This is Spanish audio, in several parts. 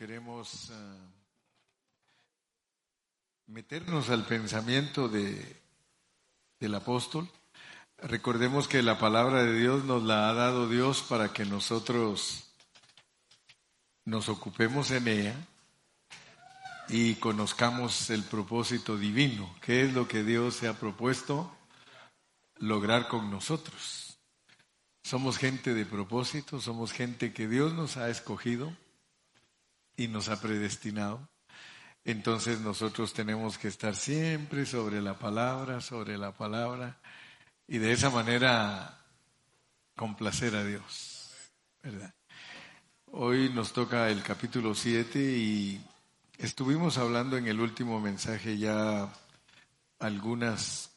queremos ah, meternos al pensamiento de, del apóstol. Recordemos que la palabra de Dios nos la ha dado Dios para que nosotros nos ocupemos en ella y conozcamos el propósito divino, qué es lo que Dios se ha propuesto lograr con nosotros. Somos gente de propósito, somos gente que Dios nos ha escogido y nos ha predestinado. Entonces nosotros tenemos que estar siempre sobre la palabra, sobre la palabra, y de esa manera complacer a Dios. ¿verdad? Hoy nos toca el capítulo 7 y estuvimos hablando en el último mensaje ya algunas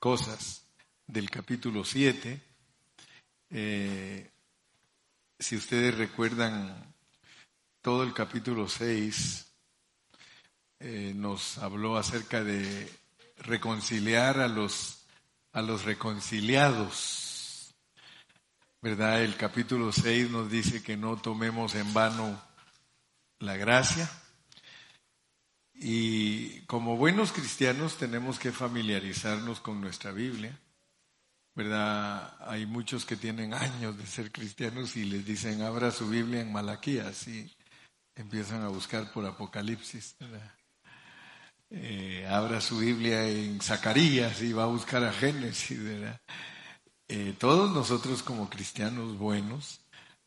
cosas del capítulo 7. Eh, si ustedes recuerdan todo el capítulo 6 eh, nos habló acerca de reconciliar a los, a los reconciliados. ¿Verdad? El capítulo 6 nos dice que no tomemos en vano la gracia. Y como buenos cristianos tenemos que familiarizarnos con nuestra Biblia. ¿Verdad? Hay muchos que tienen años de ser cristianos y les dicen, abra su Biblia en Malaquías. Y empiezan a buscar por Apocalipsis. Eh, abra su Biblia en Zacarías y va a buscar a Génesis. Eh, todos nosotros como cristianos buenos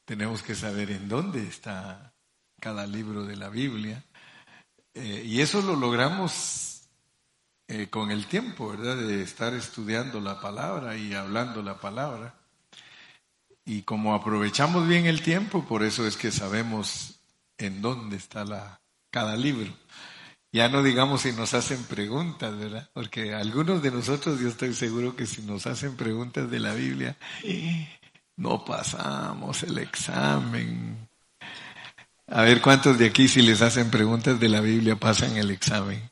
tenemos que saber en dónde está cada libro de la Biblia. Eh, y eso lo logramos con el tiempo, ¿verdad? De estar estudiando la palabra y hablando la palabra. Y como aprovechamos bien el tiempo, por eso es que sabemos en dónde está cada libro. Ya no digamos si nos hacen preguntas, ¿verdad? Porque algunos de nosotros, yo estoy seguro que si nos hacen preguntas de la Biblia, no pasamos el examen. A ver cuántos de aquí si les hacen preguntas de la Biblia pasan el examen.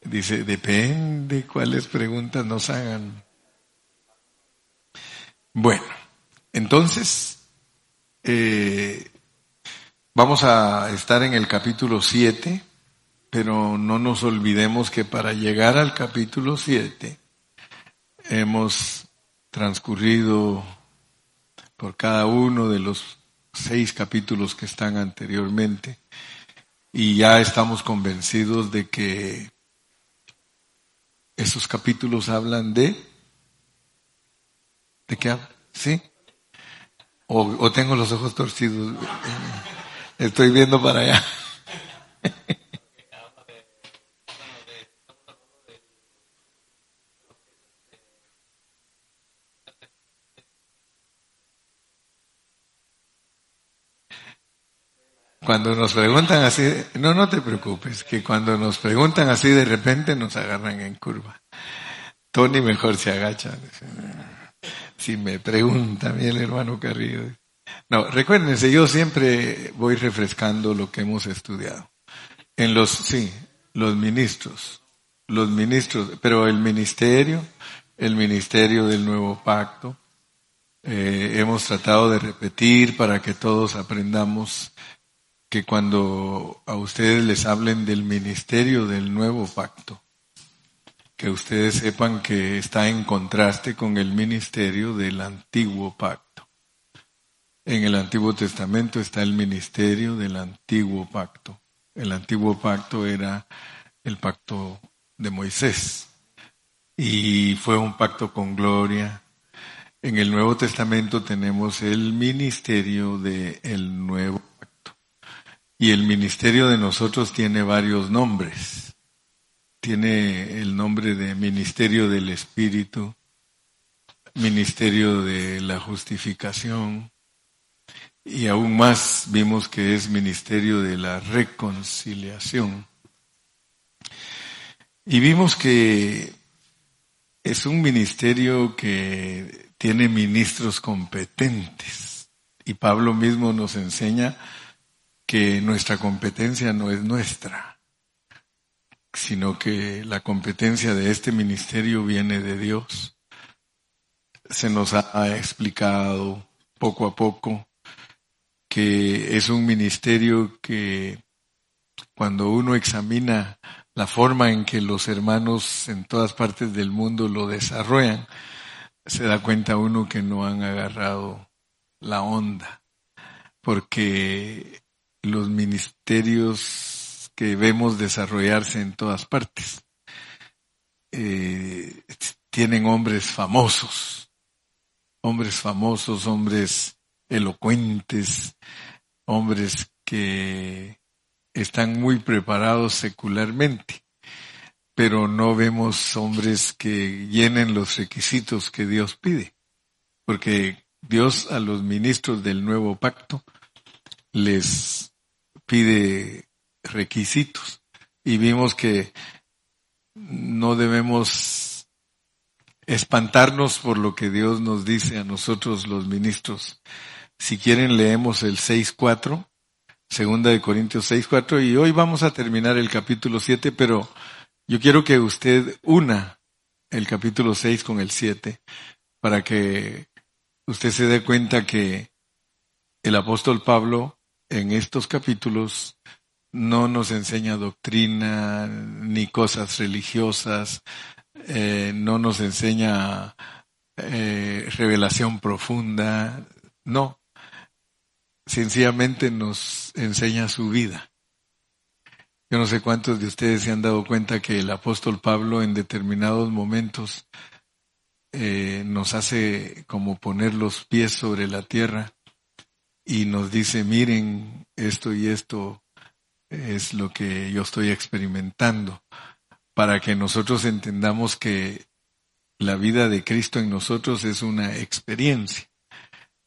Dice, depende cuáles preguntas nos hagan. Bueno, entonces, eh, Vamos a estar en el capítulo 7, pero no nos olvidemos que para llegar al capítulo 7 hemos transcurrido por cada uno de los seis capítulos que están anteriormente y ya estamos convencidos de que esos capítulos hablan de... ¿De qué hablan? ¿Sí? O, o tengo los ojos torcidos. Estoy viendo para allá. Cuando nos preguntan así, no, no te preocupes, que cuando nos preguntan así de repente nos agarran en curva. Tony mejor se agacha. Si me pregunta mí el hermano Carrillo. No, recuérdense, yo siempre voy refrescando lo que hemos estudiado. En los, sí, los ministros, los ministros, pero el ministerio, el ministerio del nuevo pacto, eh, hemos tratado de repetir para que todos aprendamos que cuando a ustedes les hablen del ministerio del nuevo pacto, que ustedes sepan que está en contraste con el ministerio del antiguo pacto. En el Antiguo Testamento está el ministerio del antiguo pacto. El antiguo pacto era el pacto de Moisés y fue un pacto con gloria. En el Nuevo Testamento tenemos el ministerio del nuevo pacto. Y el ministerio de nosotros tiene varios nombres. Tiene el nombre de ministerio del Espíritu, ministerio de la justificación, y aún más vimos que es ministerio de la reconciliación. Y vimos que es un ministerio que tiene ministros competentes. Y Pablo mismo nos enseña que nuestra competencia no es nuestra, sino que la competencia de este ministerio viene de Dios. Se nos ha explicado poco a poco es un ministerio que cuando uno examina la forma en que los hermanos en todas partes del mundo lo desarrollan, se da cuenta uno que no han agarrado la onda, porque los ministerios que vemos desarrollarse en todas partes eh, tienen hombres famosos, hombres famosos, hombres elocuentes, hombres que están muy preparados secularmente, pero no vemos hombres que llenen los requisitos que Dios pide, porque Dios a los ministros del nuevo pacto les pide requisitos y vimos que no debemos espantarnos por lo que Dios nos dice a nosotros los ministros. Si quieren leemos el 6.4, segunda de Corintios 6.4 y hoy vamos a terminar el capítulo 7, pero yo quiero que usted una el capítulo 6 con el 7 para que usted se dé cuenta que el apóstol Pablo en estos capítulos no nos enseña doctrina ni cosas religiosas, eh, no nos enseña eh, revelación profunda, no, sencillamente nos enseña su vida. Yo no sé cuántos de ustedes se han dado cuenta que el apóstol Pablo en determinados momentos eh, nos hace como poner los pies sobre la tierra y nos dice, miren, esto y esto es lo que yo estoy experimentando, para que nosotros entendamos que la vida de Cristo en nosotros es una experiencia.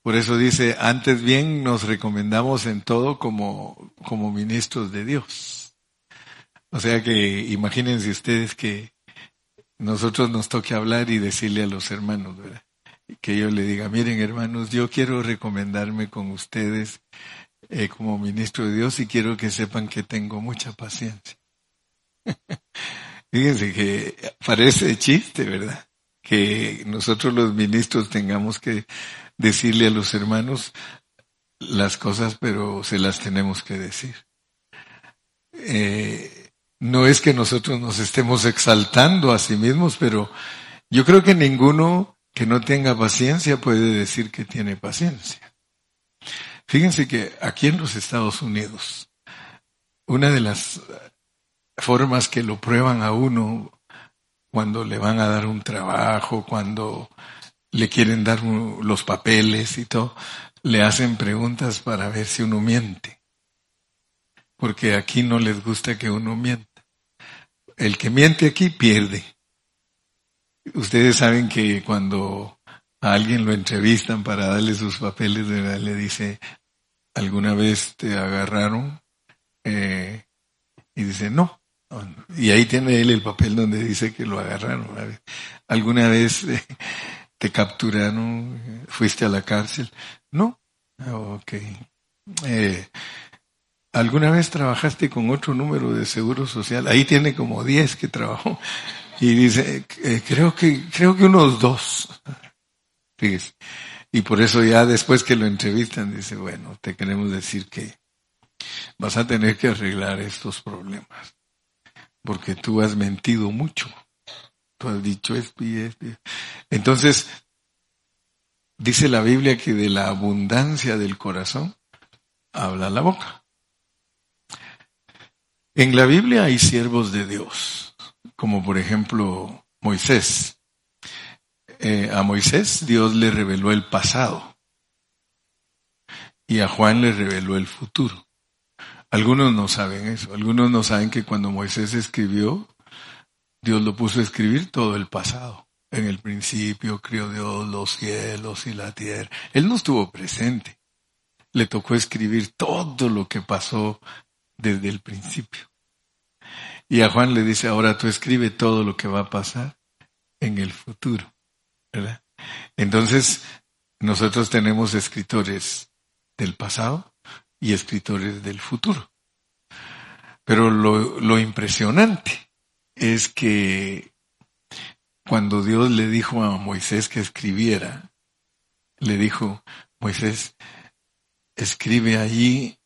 Por eso dice, antes bien nos recomendamos en todo como, como ministros de Dios. O sea que imagínense ustedes que nosotros nos toque hablar y decirle a los hermanos, ¿verdad? Que yo le diga, miren hermanos, yo quiero recomendarme con ustedes eh, como ministro de Dios y quiero que sepan que tengo mucha paciencia. Fíjense que parece chiste, ¿verdad? Que nosotros los ministros tengamos que decirle a los hermanos las cosas, pero se las tenemos que decir. Eh, no es que nosotros nos estemos exaltando a sí mismos, pero yo creo que ninguno que no tenga paciencia puede decir que tiene paciencia. Fíjense que aquí en los Estados Unidos, una de las formas que lo prueban a uno cuando le van a dar un trabajo, cuando le quieren dar los papeles y todo, le hacen preguntas para ver si uno miente. Porque aquí no les gusta que uno mienta. El que miente aquí pierde. Ustedes saben que cuando a alguien lo entrevistan para darle sus papeles, le dice, ¿alguna vez te agarraron? Eh, y dice, no. Y ahí tiene él el papel donde dice que lo agarraron. ¿Alguna vez eh, te capturaron? ¿Fuiste a la cárcel? No. Ok. Eh, ¿Alguna vez trabajaste con otro número de seguro social? Ahí tiene como 10 que trabajó. Y dice, creo que, creo que unos dos. Y por eso ya después que lo entrevistan dice, bueno, te queremos decir que vas a tener que arreglar estos problemas, porque tú has mentido mucho. Tú has dicho esto y. Entonces, dice la Biblia que de la abundancia del corazón habla la boca. En la Biblia hay siervos de Dios, como por ejemplo Moisés. Eh, a Moisés Dios le reveló el pasado y a Juan le reveló el futuro. Algunos no saben eso, algunos no saben que cuando Moisés escribió, Dios lo puso a escribir todo el pasado. En el principio crió Dios los cielos y la tierra. Él no estuvo presente. Le tocó escribir todo lo que pasó desde el principio. Y a Juan le dice, ahora tú escribe todo lo que va a pasar en el futuro. Entonces, nosotros tenemos escritores del pasado y escritores del futuro. Pero lo, lo impresionante es que cuando Dios le dijo a Moisés que escribiera, le dijo, Moisés, escribe allí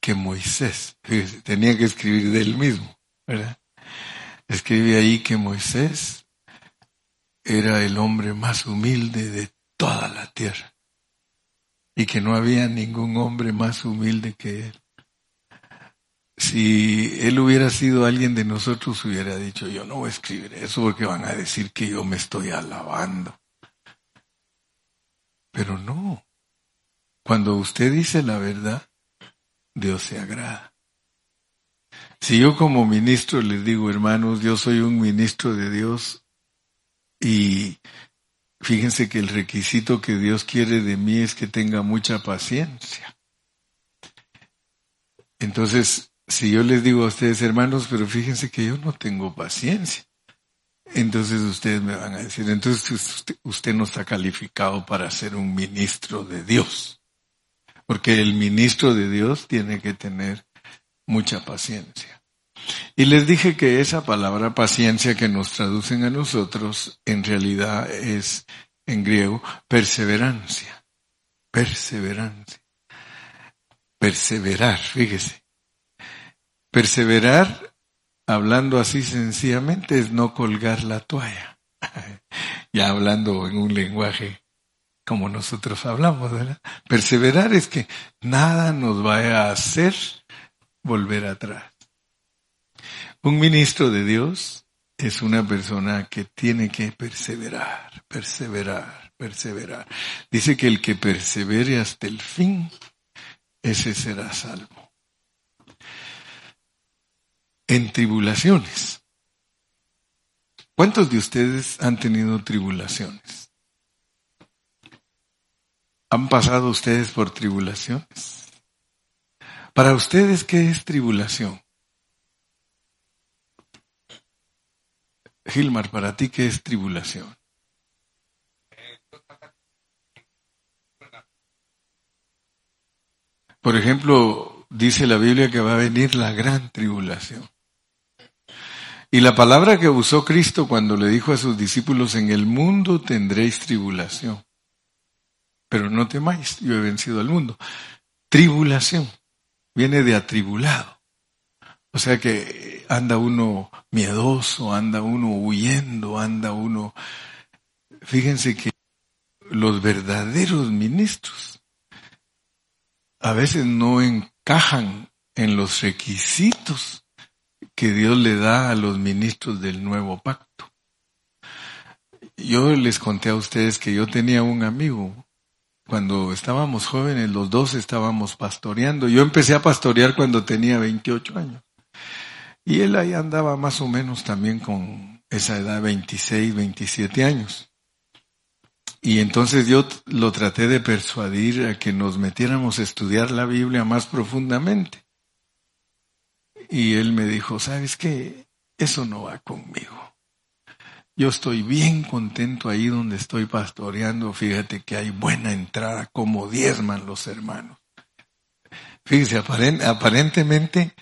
que Moisés, tenía que escribir de él mismo, ¿verdad? Escribe ahí que Moisés era el hombre más humilde de toda la tierra y que no había ningún hombre más humilde que él. Si él hubiera sido alguien de nosotros, hubiera dicho, yo no voy a escribir eso porque van a decir que yo me estoy alabando. Pero no. Cuando usted dice la verdad, Dios se agrada. Si yo como ministro les digo, hermanos, yo soy un ministro de Dios y fíjense que el requisito que Dios quiere de mí es que tenga mucha paciencia. Entonces, si yo les digo a ustedes, hermanos, pero fíjense que yo no tengo paciencia, entonces ustedes me van a decir, entonces usted, no está calificado para ser un ministro de Dios, porque el ministro de Dios tiene que tener mucha paciencia. Y les dije que esa palabra paciencia que nos traducen a nosotros en realidad es en griego perseverancia. Perseverancia. Perseverar, fíjese. Perseverar, hablando así sencillamente, es no colgar la toalla. ya hablando en un lenguaje como nosotros hablamos, ¿verdad? Perseverar es que nada nos vaya a hacer volver atrás. Un ministro de Dios es una persona que tiene que perseverar, perseverar, perseverar. Dice que el que persevere hasta el fin, ese será salvo. En tribulaciones. ¿Cuántos de ustedes han tenido tribulaciones? ¿Han pasado ustedes por tribulaciones? Para ustedes, ¿qué es tribulación? Gilmar, para ti, ¿qué es tribulación? Por ejemplo, dice la Biblia que va a venir la gran tribulación. Y la palabra que usó Cristo cuando le dijo a sus discípulos, en el mundo tendréis tribulación. Pero no temáis, yo he vencido al mundo. Tribulación viene de atribulado. O sea que anda uno miedoso, anda uno huyendo, anda uno... Fíjense que los verdaderos ministros a veces no encajan en los requisitos que Dios le da a los ministros del nuevo pacto. Yo les conté a ustedes que yo tenía un amigo cuando estábamos jóvenes, los dos estábamos pastoreando. Yo empecé a pastorear cuando tenía 28 años. Y él ahí andaba más o menos también con esa edad, 26, 27 años. Y entonces yo lo traté de persuadir a que nos metiéramos a estudiar la Biblia más profundamente. Y él me dijo, ¿sabes qué? Eso no va conmigo. Yo estoy bien contento ahí donde estoy pastoreando. Fíjate que hay buena entrada, como diezman los hermanos. Fíjese, aparentemente,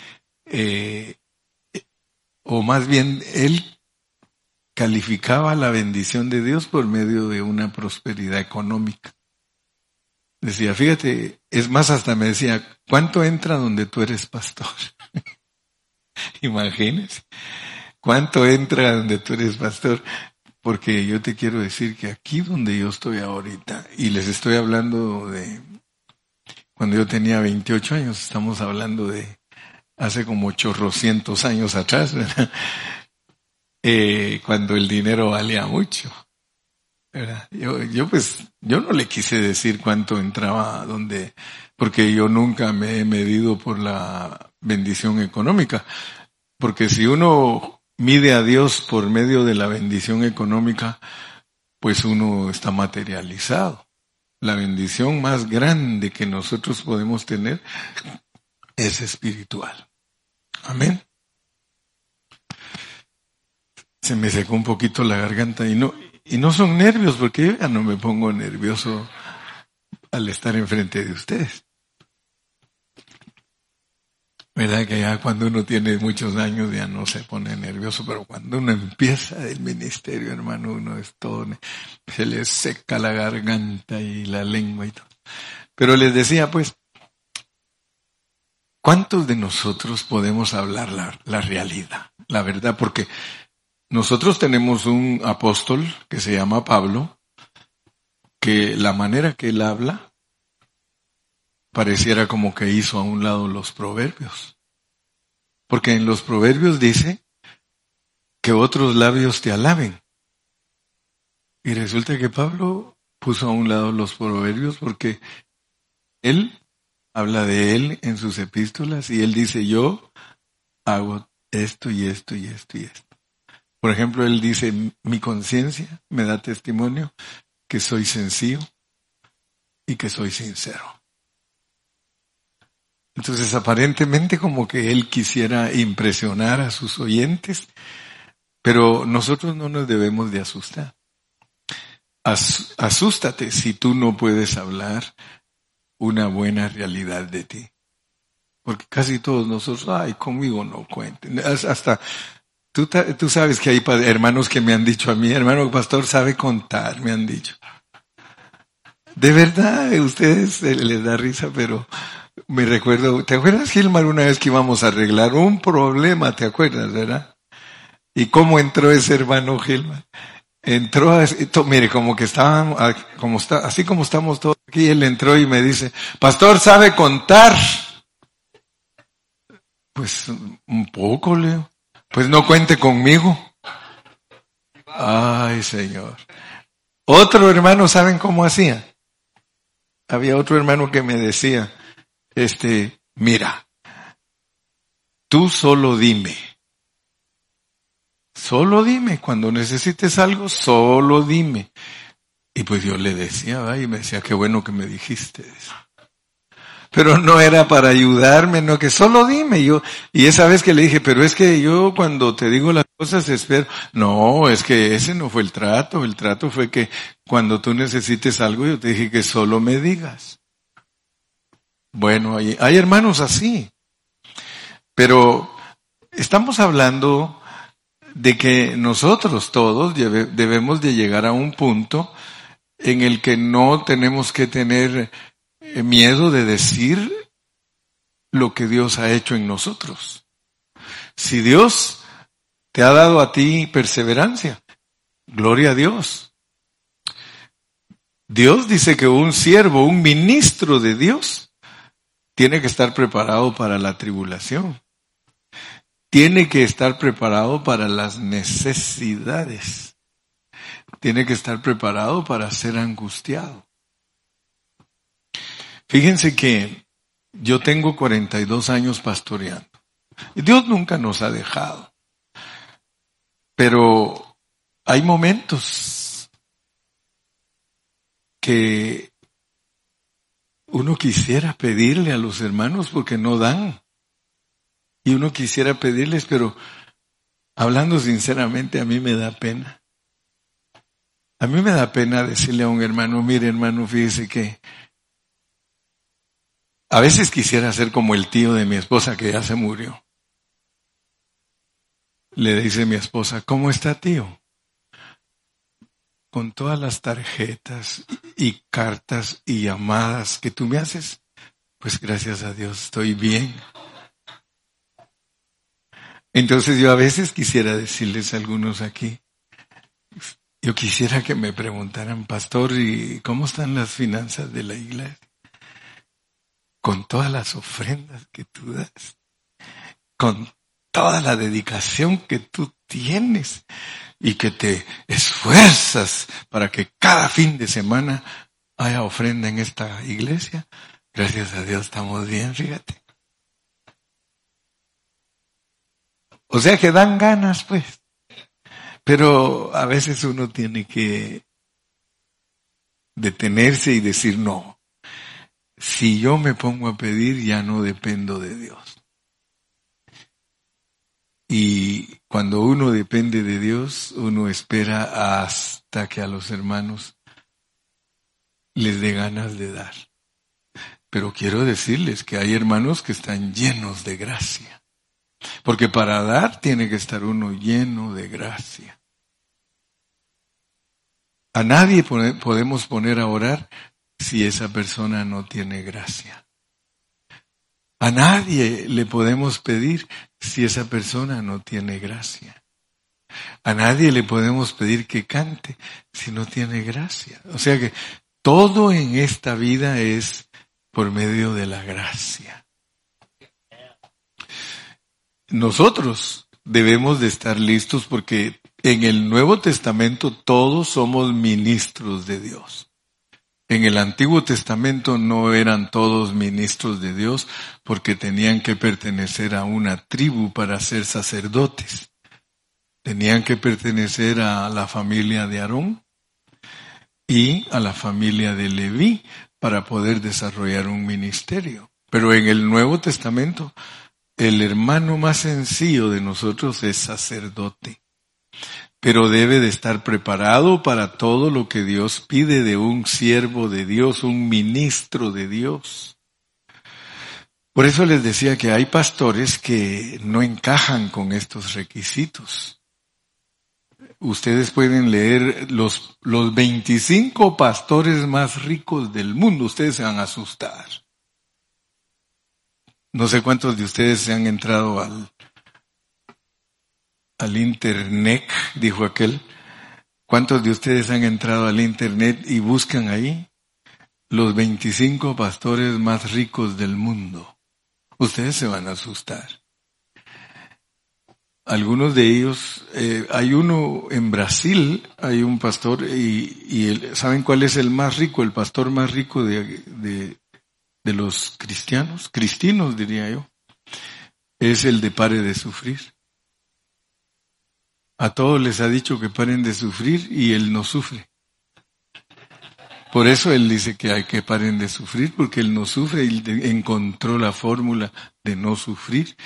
eh, o más bien, él calificaba la bendición de Dios por medio de una prosperidad económica. Decía, fíjate, es más, hasta me decía, ¿cuánto entra donde tú eres pastor? Imagínese. ¿Cuánto entra donde tú eres pastor? Porque yo te quiero decir que aquí donde yo estoy ahorita, y les estoy hablando de cuando yo tenía 28 años, estamos hablando de hace como chorrocientos años atrás, ¿verdad? Eh, cuando el dinero valía mucho. ¿verdad? Yo, yo pues, yo no le quise decir cuánto entraba donde, porque yo nunca me he medido por la bendición económica. Porque si uno mide a Dios por medio de la bendición económica, pues uno está materializado. La bendición más grande que nosotros podemos tener es espiritual. Amén. Se me secó un poquito la garganta y no, y no son nervios porque yo ya no me pongo nervioso al estar enfrente de ustedes. ¿Verdad que ya cuando uno tiene muchos años ya no se pone nervioso, pero cuando uno empieza el ministerio, hermano, uno es todo, se le seca la garganta y la lengua y todo. Pero les decía, pues, ¿Cuántos de nosotros podemos hablar la, la realidad, la verdad? Porque nosotros tenemos un apóstol que se llama Pablo, que la manera que él habla pareciera como que hizo a un lado los proverbios. Porque en los proverbios dice que otros labios te alaben. Y resulta que Pablo puso a un lado los proverbios porque él habla de él en sus epístolas y él dice, yo hago esto y esto y esto y esto. Por ejemplo, él dice, mi conciencia me da testimonio que soy sencillo y que soy sincero. Entonces, aparentemente como que él quisiera impresionar a sus oyentes, pero nosotros no nos debemos de asustar. asústate si tú no puedes hablar una buena realidad de ti. Porque casi todos nosotros, ay, conmigo no cuenten. Hasta tú, tú sabes que hay hermanos que me han dicho a mí, hermano pastor sabe contar, me han dicho. De verdad, a ustedes les da risa, pero me recuerdo, ¿te acuerdas Gilmar una vez que íbamos a arreglar un problema, te acuerdas, verdad? ¿Y cómo entró ese hermano Gilmar? Entró, mire, como que estaban, ah, como está, así como estamos todos aquí, él entró y me dice, pastor, ¿sabe contar? Pues un poco, Leo. Pues no cuente conmigo. Ay, Señor. Otro hermano, ¿saben cómo hacía? Había otro hermano que me decía, este, mira, tú solo dime. Solo dime, cuando necesites algo, solo dime. Y pues yo le decía, y me decía, qué bueno que me dijiste eso. Pero no era para ayudarme, no, que solo dime. Yo, y esa vez que le dije, pero es que yo cuando te digo las cosas espero. No, es que ese no fue el trato. El trato fue que cuando tú necesites algo, yo te dije que solo me digas. Bueno, hay, hermanos así. Pero estamos hablando de que nosotros todos debemos de llegar a un punto en el que no tenemos que tener eh, miedo de decir lo que Dios ha hecho en nosotros. Si Dios te ha dado a ti perseverancia, gloria a Dios. Dios dice que un siervo, un ministro de Dios, tiene que estar preparado para la tribulación tiene que estar preparado para las necesidades. Tiene que estar preparado para ser angustiado. Fíjense que yo tengo 42 años pastoreando. Dios nunca nos ha dejado. Pero hay momentos que uno quisiera pedirle a los hermanos porque no dan. Y uno quisiera pedirles, pero hablando sinceramente, a mí me da pena. A mí me da pena decirle a un hermano, mire hermano, fíjese que a veces quisiera ser como el tío de mi esposa que ya se murió. Le dice mi esposa, ¿cómo está tío? Con todas las tarjetas y cartas y llamadas que tú me haces, pues gracias a Dios estoy bien. Entonces yo a veces quisiera decirles a algunos aquí, yo quisiera que me preguntaran, pastor, ¿y cómo están las finanzas de la iglesia? Con todas las ofrendas que tú das, con toda la dedicación que tú tienes y que te esfuerzas para que cada fin de semana haya ofrenda en esta iglesia. Gracias a Dios estamos bien, fíjate. O sea que dan ganas, pues. Pero a veces uno tiene que detenerse y decir, no, si yo me pongo a pedir ya no dependo de Dios. Y cuando uno depende de Dios, uno espera hasta que a los hermanos les dé ganas de dar. Pero quiero decirles que hay hermanos que están llenos de gracia. Porque para dar tiene que estar uno lleno de gracia. A nadie podemos poner a orar si esa persona no tiene gracia. A nadie le podemos pedir si esa persona no tiene gracia. A nadie le podemos pedir que cante si no tiene gracia. O sea que todo en esta vida es por medio de la gracia. Nosotros debemos de estar listos porque en el Nuevo Testamento todos somos ministros de Dios. En el Antiguo Testamento no eran todos ministros de Dios porque tenían que pertenecer a una tribu para ser sacerdotes. Tenían que pertenecer a la familia de Aarón y a la familia de Leví para poder desarrollar un ministerio. Pero en el Nuevo Testamento, el hermano más sencillo de nosotros es sacerdote pero debe de estar preparado para todo lo que Dios pide de un siervo de Dios, un ministro de Dios. Por eso les decía que hay pastores que no encajan con estos requisitos. Ustedes pueden leer los, los 25 pastores más ricos del mundo, ustedes se van a asustar. No sé cuántos de ustedes se han entrado al, al Internet, dijo aquel. ¿Cuántos de ustedes han entrado al Internet y buscan ahí los 25 pastores más ricos del mundo? Ustedes se van a asustar. Algunos de ellos, eh, hay uno en Brasil, hay un pastor y, y ¿saben cuál es el más rico, el pastor más rico de, de, de los cristianos? Cristinos diría yo. Es el de pare de sufrir. A todos les ha dicho que paren de sufrir y él no sufre. Por eso él dice que hay que paren de sufrir, porque él no sufre y encontró la fórmula de no sufrir.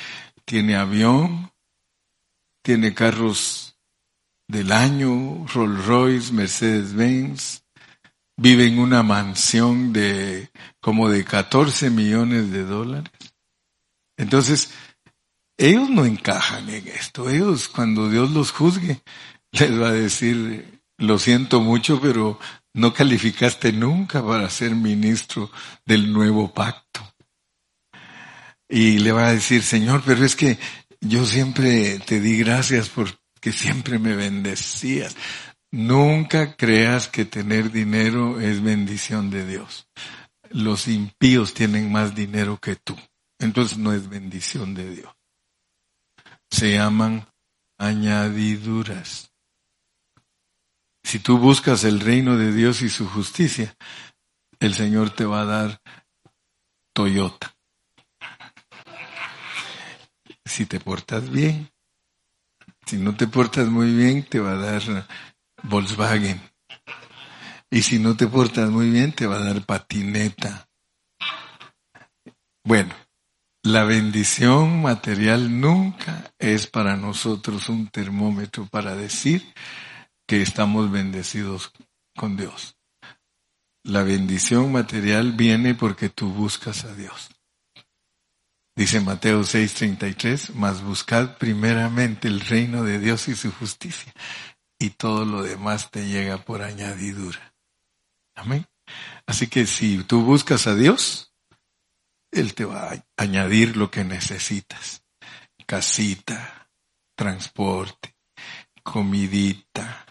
Tiene avión, tiene carros del año, Rolls Royce, Mercedes Benz, vive en una mansión de como de 14 millones de dólares. Entonces, ellos no encajan en esto. Ellos, cuando Dios los juzgue, les va a decir, lo siento mucho, pero no calificaste nunca para ser ministro del nuevo pacto. Y le va a decir, Señor, pero es que yo siempre te di gracias porque siempre me bendecías. Nunca creas que tener dinero es bendición de Dios. Los impíos tienen más dinero que tú. Entonces no es bendición de Dios se llaman añadiduras. Si tú buscas el reino de Dios y su justicia, el Señor te va a dar Toyota. Si te portas bien, si no te portas muy bien, te va a dar Volkswagen. Y si no te portas muy bien, te va a dar patineta. Bueno, la bendición material nunca es para nosotros un termómetro para decir que estamos bendecidos con Dios. La bendición material viene porque tú buscas a Dios. Dice Mateo 6:33, mas buscad primeramente el reino de Dios y su justicia, y todo lo demás te llega por añadidura. Amén. Así que si tú buscas a Dios, él te va a añadir lo que necesitas. Casita, transporte, comidita,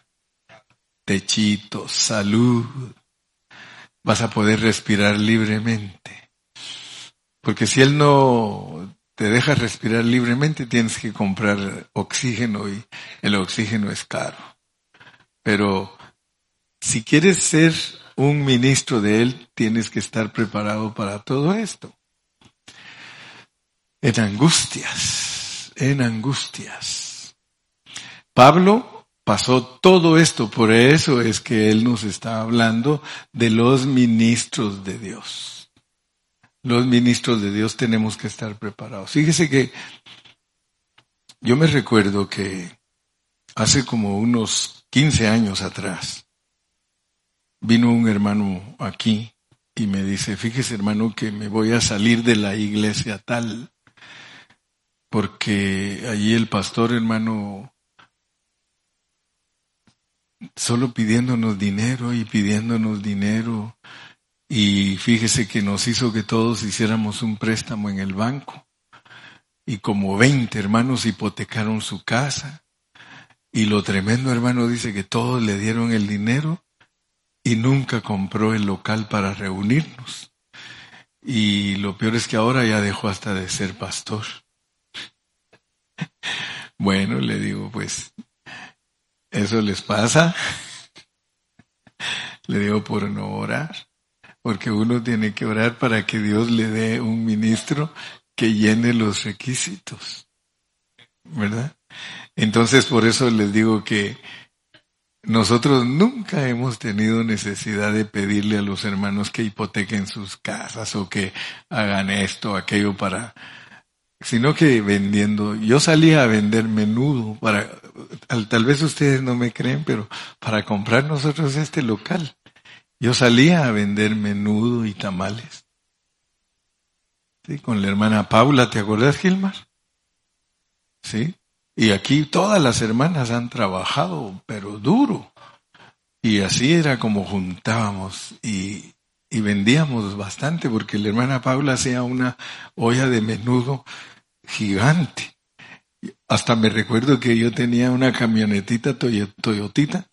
techito, salud. Vas a poder respirar libremente. Porque si Él no te deja respirar libremente, tienes que comprar oxígeno y el oxígeno es caro. Pero si quieres ser un ministro de Él, tienes que estar preparado para todo esto en angustias, en angustias. Pablo pasó todo esto, por eso es que él nos está hablando de los ministros de Dios. Los ministros de Dios tenemos que estar preparados. Fíjese que yo me recuerdo que hace como unos 15 años atrás vino un hermano aquí y me dice, fíjese hermano que me voy a salir de la iglesia tal porque allí el pastor hermano solo pidiéndonos dinero y pidiéndonos dinero Y fíjese que nos hizo que todos hiciéramos un préstamo en el banco. Y como 20 hermanos hipotecaron su casa. Y lo tremendo hermano dice que todos le dieron el dinero y nunca compró el local para reunirnos. Y lo peor es que ahora ya dejó hasta de ser pastor. Bueno, le digo, pues, eso les pasa. Le digo por no orar, porque uno tiene que orar para que Dios le dé un ministro que llene los requisitos. ¿Verdad? Entonces, por eso les digo que nosotros nunca hemos tenido necesidad de pedirle a los hermanos que hipotequen sus casas o que hagan esto o aquello para, sino que vendiendo. Yo salía a vender menudo para, tal vez ustedes no me creen, pero para comprar nosotros este local, yo salía a vender menudo y tamales. Sí, con la hermana Paula, ¿te acuerdas, Gilmar? Sí. Y aquí todas las hermanas han trabajado, pero duro. Y así era como juntábamos y, y vendíamos bastante, porque la hermana Paula hacía una olla de menudo gigante. Hasta me recuerdo que yo tenía una camionetita Toyotita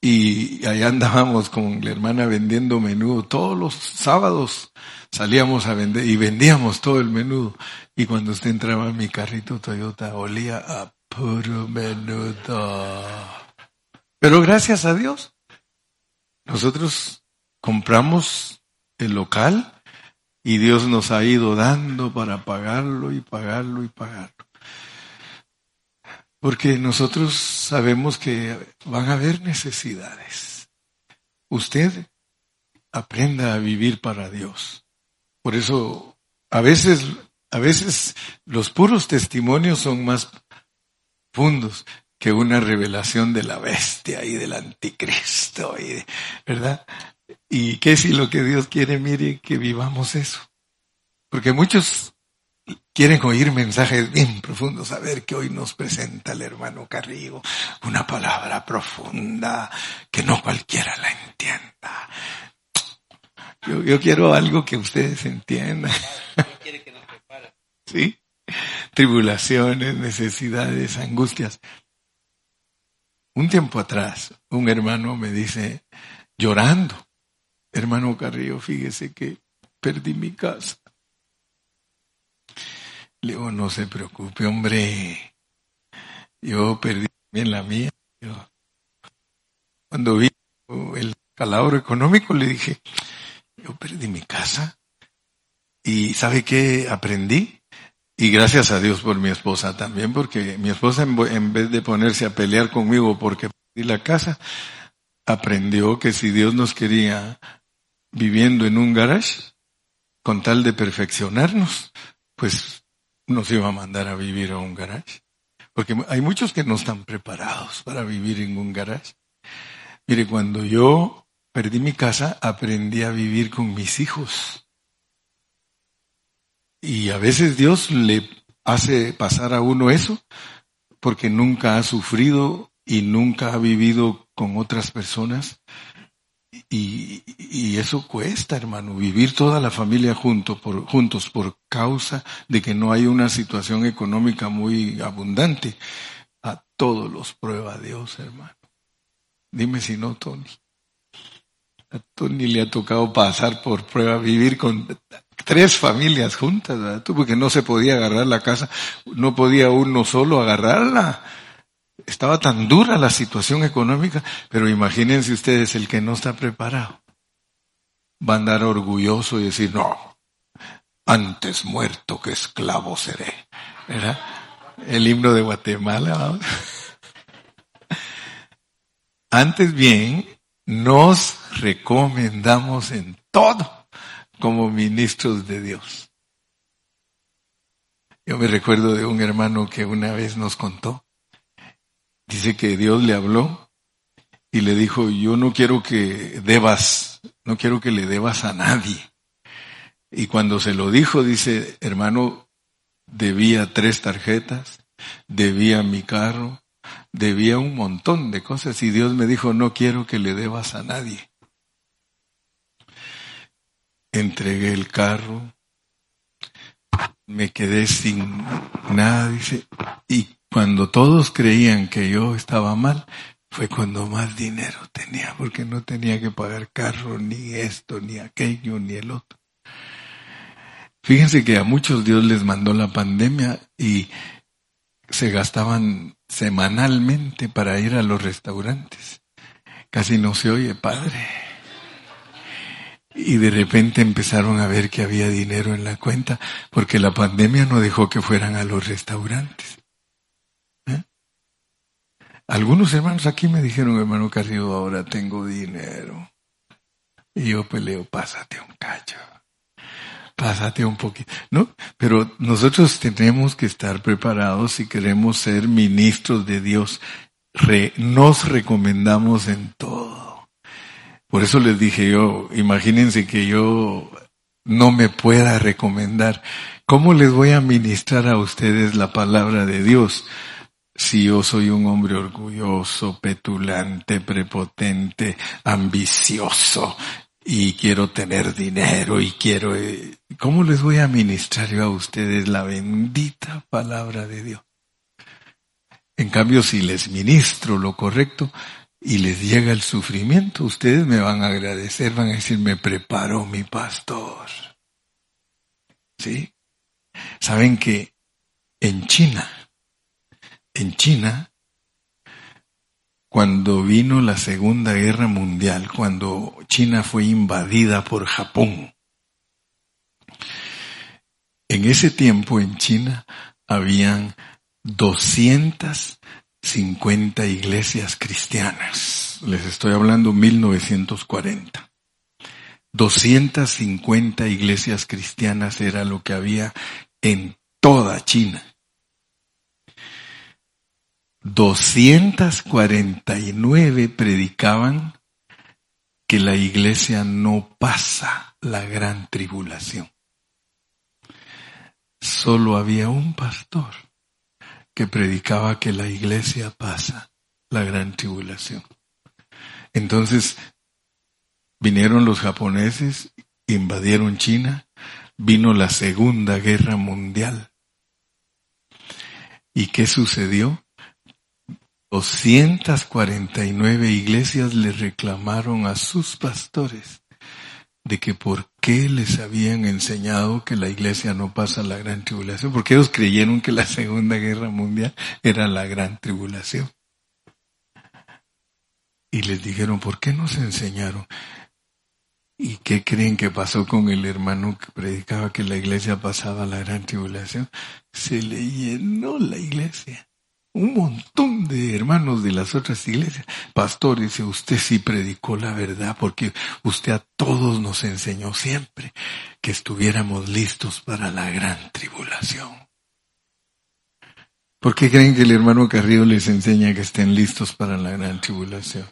y allá andábamos con la hermana vendiendo menudo. Todos los sábados salíamos a vender y vendíamos todo el menudo. Y cuando usted entraba en mi carrito Toyota, olía a puro menudo. Pero gracias a Dios, nosotros compramos el local y Dios nos ha ido dando para pagarlo y pagarlo y pagarlo. Porque nosotros sabemos que van a haber necesidades. Usted aprenda a vivir para Dios. Por eso, a veces a veces los puros testimonios son más fundos que una revelación de la bestia y del anticristo, y, ¿verdad? ¿Y qué si lo que Dios quiere, mire, que vivamos eso? Porque muchos quieren oír mensajes bien profundos, a ver que hoy nos presenta el hermano Carrillo, una palabra profunda que no cualquiera la entienda. Yo, yo quiero algo que ustedes entiendan. ¿sí? Tribulaciones, necesidades, angustias. Un tiempo atrás, un hermano me dice, llorando, hermano Carrillo, fíjese que perdí mi casa. Le digo, no se preocupe, hombre. Yo perdí bien la mía. cuando vi el calabro económico, le dije, yo perdí mi casa. ¿Y sabe qué aprendí? Y gracias a Dios por mi esposa también, porque mi esposa en vez de ponerse a pelear conmigo porque perdí la casa, aprendió que si Dios nos quería viviendo en un garage, con tal de perfeccionarnos, pues nos iba a mandar a vivir a un garage. Porque hay muchos que no están preparados para vivir en un garage. Mire, cuando yo perdí mi casa, aprendí a vivir con mis hijos. Y a veces Dios le hace pasar a uno eso porque nunca ha sufrido y nunca ha vivido con otras personas. Y, eso cuesta, hermano, vivir toda la familia juntos por causa de que no hay una situación económica muy abundante. A todos los prueba Dios, hermano. Dime si no, Tony. A Tony le ha tocado pasar por prueba, vivir con tres familias juntas, ¿verdad? porque no se podía agarrar la casa, no podía uno solo agarrarla. Estaba tan dura la situación económica, pero imagínense ustedes el que no está preparado. Va a andar orgulloso y decir, no, antes muerto que esclavo seré. ¿Verdad? El himno de Guatemala. Antes bien, nos recomendamos en todo como ministros de Dios. Yo me recuerdo de un hermano que una vez nos contó, dice que Dios le habló y le dijo, yo no quiero que debas, no quiero que le debas a nadie. Y cuando se lo dijo, dice, hermano, debía tres tarjetas, debía mi carro, debía un montón de cosas y Dios me dijo, no quiero que le debas a nadie. entregué el carro, me quedé sin nada, dice, y cuando todos creían que yo estaba mal, fue cuando más dinero tenía, porque no tenía que pagar carro, ni esto, ni aquello, ni el otro. Fíjense que a muchos Dios les mandó la pandemia y se gastaban semanalmente para ir a los restaurantes. Casi no se oye, padre. Y de repente empezaron a ver que había dinero en la cuenta, porque la pandemia no dejó que fueran a los restaurantes. Algunos hermanos aquí me dijeron, hermano Carrillo, ahora tengo dinero. Y yo peleo, pásate un cacho pásate un poquito, ¿no? Pero nosotros tenemos que estar preparados si queremos ser ministros de Dios. nos recomendamos en todo. Por eso les dije yo, imagínense que yo no me pueda recomendar. ¿Cómo les voy a ministrar a ustedes la palabra de Dios? Si yo soy un hombre orgulloso, petulante, prepotente, ambicioso, y quiero tener dinero y quiero... Eh, ¿Cómo les voy a ministrar yo a ustedes la bendita palabra de Dios? En cambio, si les ministro lo correcto y les llega el sufrimiento, ustedes me van a agradecer, van a decir, me preparó mi pastor. ¿Sí? Saben que en China, en China, cuando vino la Segunda Guerra Mundial, cuando China fue invadida por Japón. En ese tiempo en China habían 250 iglesias cristianas. Les estoy hablando 1940. 250 iglesias cristianas era lo que había en toda China. 249 predicaban que la iglesia no pasa la gran tribulación. Solo había un pastor que predicaba que la iglesia pasa la gran tribulación. Entonces vinieron los japoneses, invadieron China, vino la Segunda Guerra Mundial. ¿Y qué sucedió? 249 iglesias le reclamaron a sus pastores de que por qué les habían enseñado que la iglesia no pasa la gran tribulación, porque ellos creyeron que la Segunda Guerra Mundial era la gran tribulación. Y les dijeron, ¿por qué nos enseñaron? ¿Y qué creen que pasó con el hermano que predicaba que la iglesia pasaba la gran tribulación? Se le llenó la iglesia un montón de hermanos de las otras iglesias. Pastor, dice, usted sí predicó la verdad porque usted a todos nos enseñó siempre que estuviéramos listos para la gran tribulación. ¿Por qué creen que el hermano Carrillo les enseña que estén listos para la gran tribulación?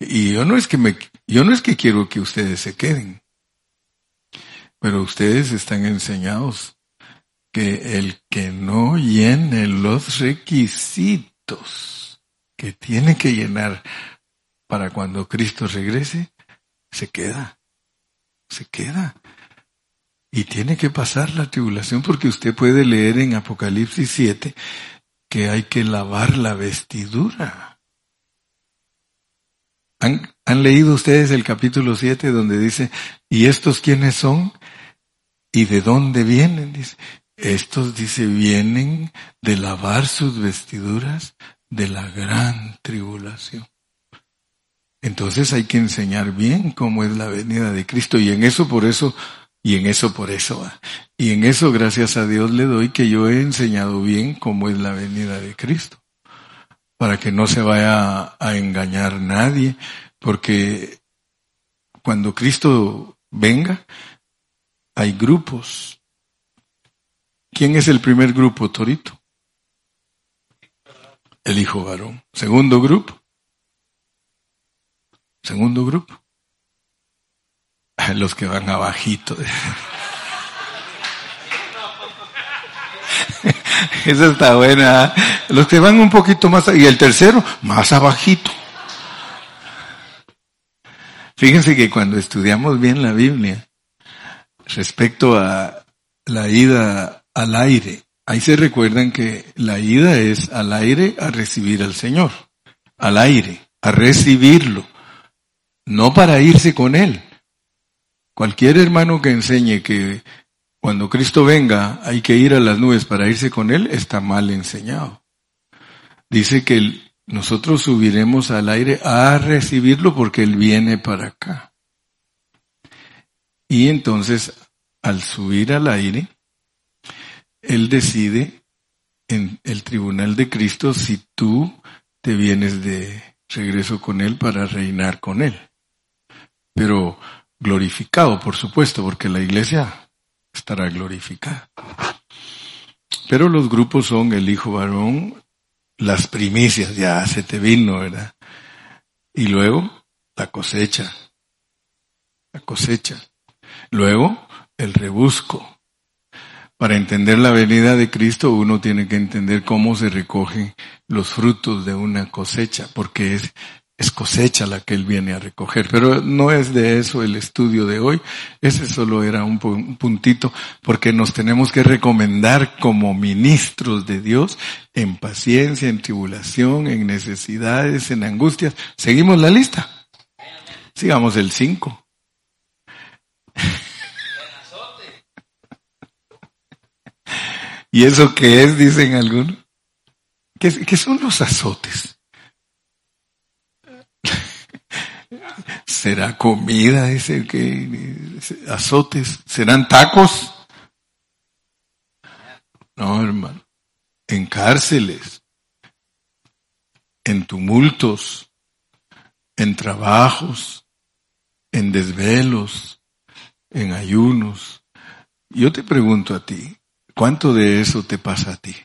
Y yo no es que me, yo no es que quiero que ustedes se queden, pero ustedes están enseñados que el que no llene los requisitos que tiene que llenar para cuando Cristo regrese, se queda, se queda. Y tiene que pasar la tribulación porque usted puede leer en Apocalipsis 7 que hay que lavar la vestidura. ¿Han, ¿Han, leído ustedes el capítulo 7 donde dice, ¿y estos quiénes son? ¿Y de dónde vienen? Dice, estos, dice, vienen de lavar sus vestiduras de la gran tribulación. Entonces hay que enseñar bien cómo es la venida de Cristo y en eso por eso y en eso por eso. Y en eso gracias a Dios le doy que yo he enseñado bien cómo es la venida de Cristo. Para que no se vaya a engañar nadie, porque cuando Cristo venga, hay grupos ¿Quién es el primer grupo, Torito? El hijo varón. Segundo grupo. Segundo grupo. Los que van abajito. Esa está buena. ¿eh? Los que van un poquito más. Y el tercero, más abajito. Fíjense que cuando estudiamos bien la Biblia, respecto a la ida al aire. Ahí se recuerdan que la ida es al aire a recibir al Señor, al aire, a recibirlo, no para irse con Él. Cualquier hermano que enseñe que cuando Cristo venga hay que ir a las nubes para irse con Él está mal enseñado. Dice que nosotros subiremos al aire a recibirlo porque Él viene para acá. Y entonces, al subir al aire, Él decide en el tribunal de Cristo si tú te vienes de regreso con Él para reinar con Él. Pero glorificado, por supuesto, porque la iglesia estará glorificada. Pero los grupos son el hijo varón, las primicias, ya se te vino, ¿verdad? Y luego la cosecha, la cosecha. Luego el rebusco. Para entender la venida de Cristo uno tiene que entender cómo se recogen los frutos de una cosecha, porque es es cosecha la que Él viene a recoger. Pero no es de eso el estudio de hoy. Ese solo era un, puntito porque nos tenemos que recomendar como ministros de Dios en paciencia, en tribulación, en necesidades, en angustias. ¿Seguimos la lista? Sigamos el 5. ¿Y eso qué es? Dicen algunos. ¿Qué son los azotes? ¿Será comida ese que azotes? ¿Serán tacos? No, hermano. En cárceles, en tumultos, en trabajos, en desvelos, en ayunos. Yo te pregunto a ti, ¿cuánto de eso te pasa a ti?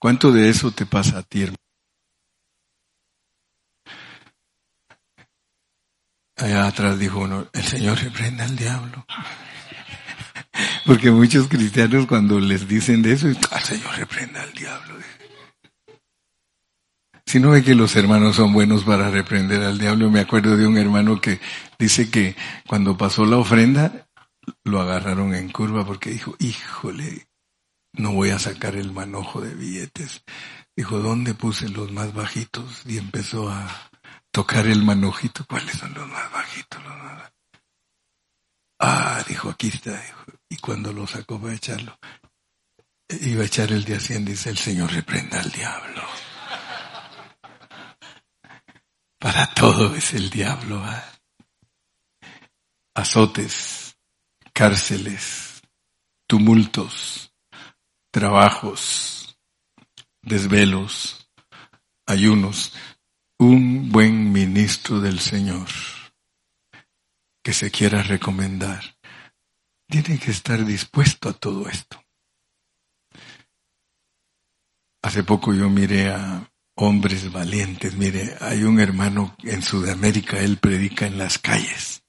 ¿Cuánto de eso te pasa a ti, hermano? Allá atrás dijo uno, el Señor reprenda al diablo. Porque muchos cristianos cuando les dicen de eso, el Señor reprenda al diablo. Si no ve que los hermanos son buenos para reprender al diablo, me acuerdo de un hermano que dice que cuando pasó la ofrenda, lo agarraron en curva porque dijo, híjole, no voy a sacar el manojo de billetes. Dijo, ¿dónde puse los más bajitos? Y empezó a tocar el manojito. ¿Cuáles son los más bajitos? Ah, dijo, aquí está. Y cuando lo sacó para echarlo, iba a echar el de y dice, el Señor reprenda al diablo. Para todo es el diablo. Azotes, cárceles, tumultos, trabajos, desvelos, ayunos un buen ministro del Señor que se quiera recomendar, tiene que estar dispuesto a todo esto. Hace poco yo miré a hombres valientes, mire, hay un hermano en Sudamérica, él predica en las calles.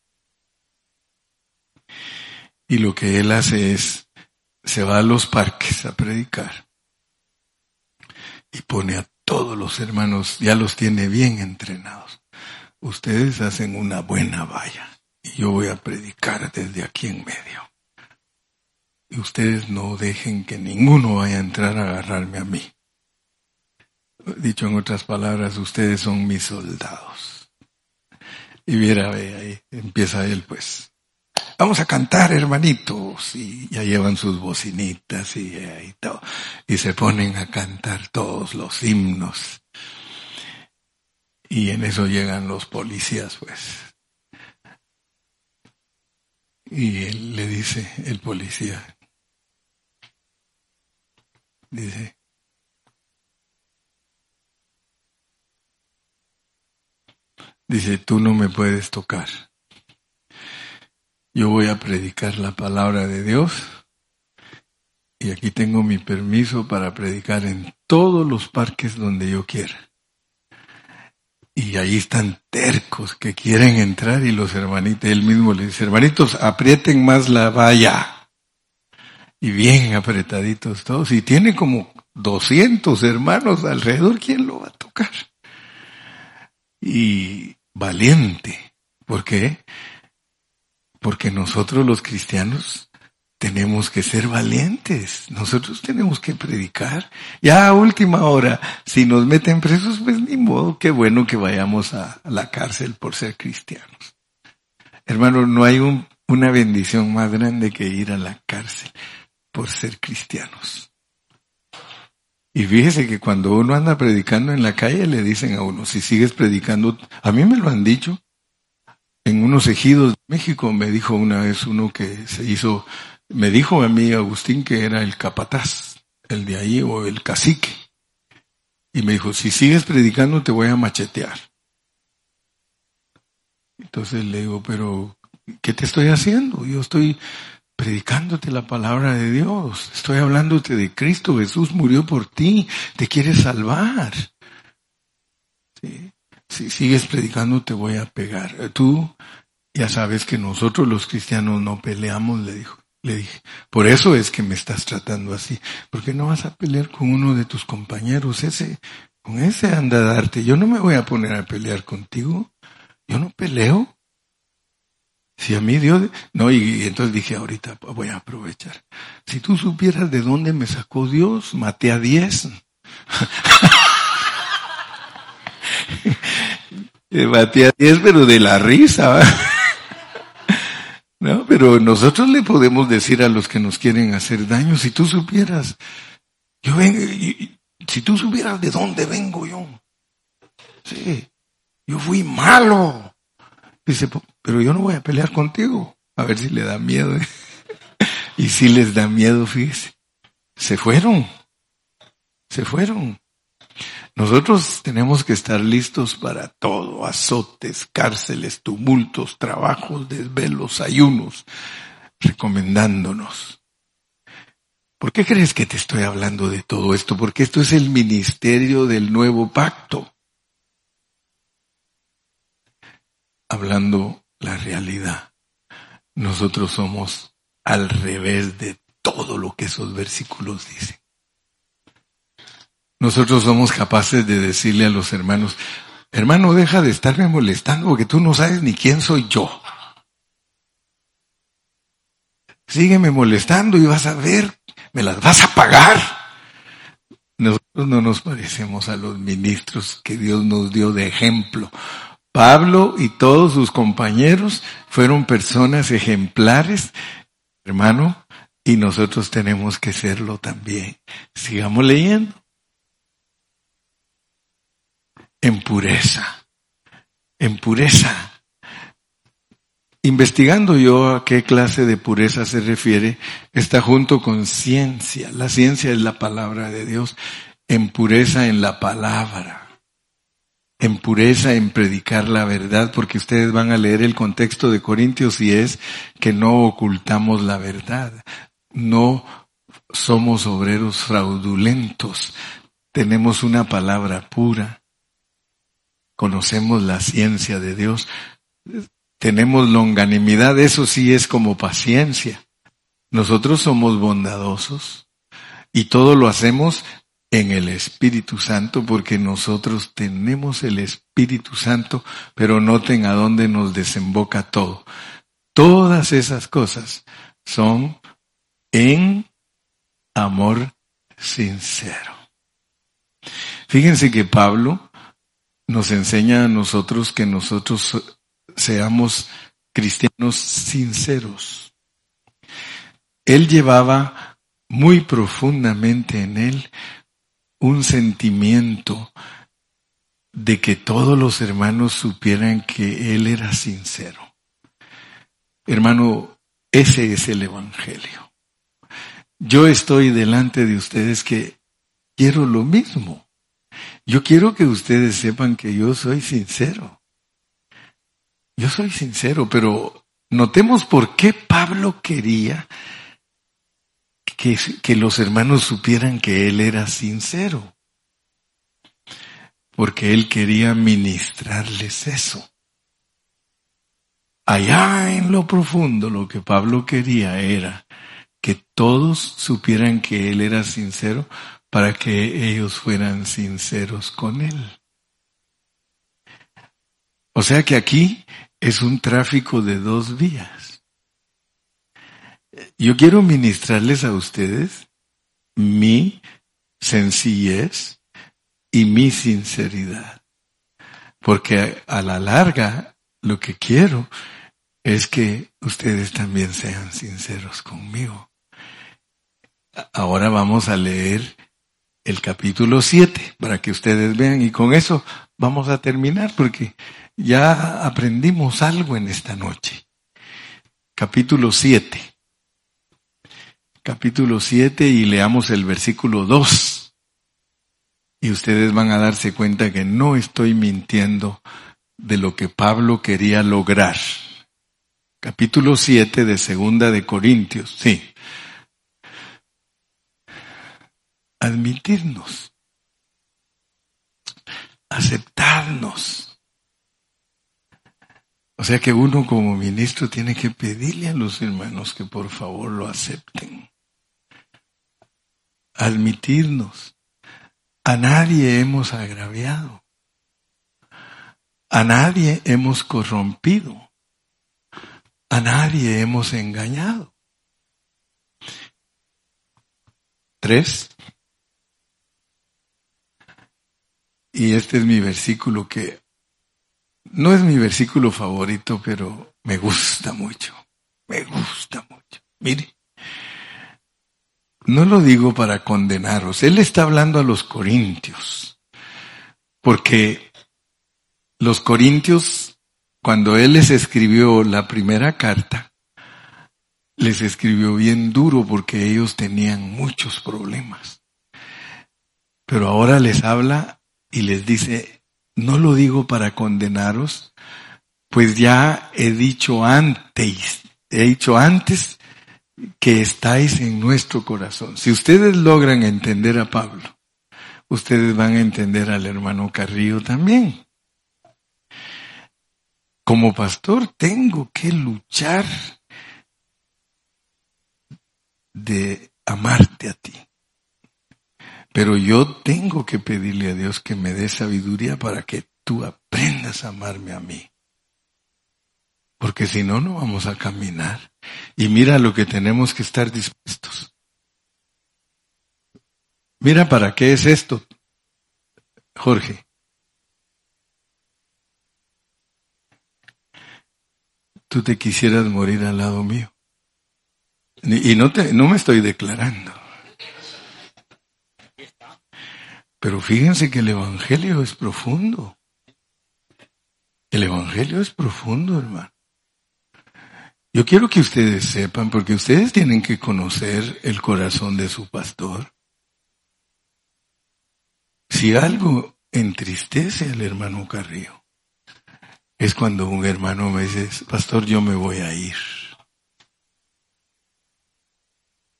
Y lo que él hace es, se va a los parques a predicar y pone a todos los hermanos ya los tiene bien entrenados. Ustedes hacen una buena valla y yo voy a predicar desde aquí en medio. Y ustedes no dejen que ninguno vaya a entrar a agarrarme a mí. Dicho en otras palabras, ustedes son mis soldados. Y viera, ahí empieza él pues. Vamos a cantar, hermanitos. Y ya llevan sus bocinitas y, y se ponen a cantar todos los himnos. Y en eso llegan los policías, pues. Y él le dice, el policía, dice, dice, tú no me puedes tocar yo voy a predicar la palabra de Dios y aquí tengo mi permiso para predicar en todos los parques donde yo quiera. Y ahí están tercos que quieren entrar y los hermanitos, él mismo le dice, hermanitos, aprieten más la valla. Y bien apretaditos todos. Y tiene como 200 hermanos alrededor, ¿quién lo va a tocar? Y valiente. ¿Por qué? Porque nosotros los cristianos tenemos que ser valientes. Nosotros tenemos que predicar. Ya a última hora, si nos meten presos, pues ni modo, qué bueno que vayamos a, la cárcel por ser cristianos. Hermano, no hay una bendición más grande que ir a la cárcel por ser cristianos. Y fíjese que cuando uno anda predicando en la calle le dicen a uno, si sigues predicando, a mí me lo han dicho, en unos ejidos de México me dijo una vez uno que se hizo me dijo a mí Agustín que era el capataz, el de ahí o el cacique. Y me dijo, si sigues predicando te voy a machetear. Entonces le digo, pero ¿qué te estoy haciendo? Yo estoy predicándote la palabra de Dios. Estoy hablándote de Cristo. Jesús murió por ti. Te quiere salvar. Si sigues predicando te voy a pegar. Tú ya sabes que nosotros los cristianos no peleamos, le dijo. Le dije, por eso es que me estás tratando así, porque no vas a pelear con uno de tus compañeros, ese, con ese anda a darte. Yo no me voy a poner a pelear contigo. Yo no peleo. Si a mí Dios, no, y, entonces dije, ahorita voy a aprovechar. Si tú supieras de dónde me sacó Dios, maté a diez. maté a diez, pero de la risa. No, pero nosotros le podemos decir a los que nos quieren hacer daño, si tú supieras, yo vengo, si tú supieras de dónde vengo yo, sí, yo fui malo. Dice, pero yo no voy a pelear contigo, a ver si le da miedo. y si les da miedo, fíjese, se fueron, se fueron. Nosotros tenemos que estar listos para todo, azotes, cárceles, tumultos, trabajos, desvelos, ayunos, recomendándonos. ¿Por qué crees que te estoy hablando de todo esto? Porque esto es el ministerio del nuevo pacto. Hablando la realidad. Nosotros somos al revés de todo lo que esos versículos dicen. Nosotros somos capaces de decirle a los hermanos, hermano, deja de estarme molestando porque tú no sabes ni quién soy yo. Sígueme molestando y vas a ver, me las vas a pagar. Nosotros no nos parecemos a los ministros que Dios nos dio de ejemplo. Pablo y todos sus compañeros fueron personas ejemplares, hermano, y nosotros tenemos que serlo también. Sigamos leyendo. En pureza, en pureza. Investigando yo a qué clase de pureza se refiere, está junto con ciencia. La ciencia es la palabra de Dios, en pureza en la palabra, en pureza en predicar la verdad, porque ustedes van a leer el contexto de Corintios y es que no ocultamos la verdad, no somos obreros fraudulentos, tenemos una palabra pura, conocemos la ciencia de Dios, tenemos longanimidad, eso sí es como paciencia. Nosotros somos bondadosos y todo lo hacemos en el Espíritu Santo porque nosotros tenemos el Espíritu Santo, pero noten a dónde nos desemboca todo. Todas esas cosas son en amor sincero. Fíjense que Pablo nos enseña a nosotros que nosotros seamos cristianos sinceros. Él llevaba muy profundamente en él un sentimiento de que todos los hermanos supieran que él era sincero. Hermano, ese es el Evangelio. Yo estoy delante de ustedes que quiero lo mismo. Yo quiero que ustedes sepan que yo soy sincero. Yo soy sincero, pero notemos por qué Pablo quería que, que, los hermanos supieran que él era sincero. Porque él quería ministrarles eso. Allá en lo profundo lo que Pablo quería era que todos supieran que él era sincero para que ellos fueran sinceros con Él. O sea que aquí es un tráfico de dos vías. Yo quiero ministrarles a ustedes mi sencillez y mi sinceridad. Porque a la larga lo que quiero es que ustedes también sean sinceros conmigo. Ahora vamos a leer el capítulo 7 para que ustedes vean y con eso vamos a terminar porque ya aprendimos algo en esta noche. Capítulo 7. Capítulo 7 y leamos el versículo 2. Y ustedes van a darse cuenta que no estoy mintiendo de lo que Pablo quería lograr. Capítulo 7 de Segunda de Corintios, sí. Admitirnos, aceptarnos. O sea que uno como ministro tiene que pedirle a los hermanos que por favor lo acepten. Admitirnos. A nadie hemos agraviado. A nadie hemos corrompido. A nadie hemos engañado. Tres. Y este es mi versículo que no es mi versículo favorito, pero me gusta mucho. Me gusta mucho. Mire, no lo digo para condenaros. Él está hablando a los corintios. Porque los corintios cuando él les escribió la primera carta, les escribió bien duro porque ellos tenían muchos problemas. Pero ahora les habla y les dice, no lo digo para condenaros, pues ya he dicho antes, he dicho antes que estáis en nuestro corazón. Si ustedes logran entender a Pablo, ustedes van a entender al hermano Carrillo también. Como pastor tengo que luchar de amarte a ti. Pero yo tengo que pedirle a Dios que me dé sabiduría para que tú aprendas a amarme a mí. Porque si no, no vamos a caminar. Y mira lo que tenemos que estar dispuestos. Mira para qué es esto, Jorge. tú te quisieras morir al lado mío. Y no, te, no me estoy declarando. Pero fíjense que el Evangelio es profundo. El Evangelio es profundo, hermano. Yo quiero que ustedes sepan, porque ustedes tienen que conocer el corazón de su pastor. Si algo entristece al hermano Carrillo, es cuando un hermano me dice, pastor, yo me voy a ir.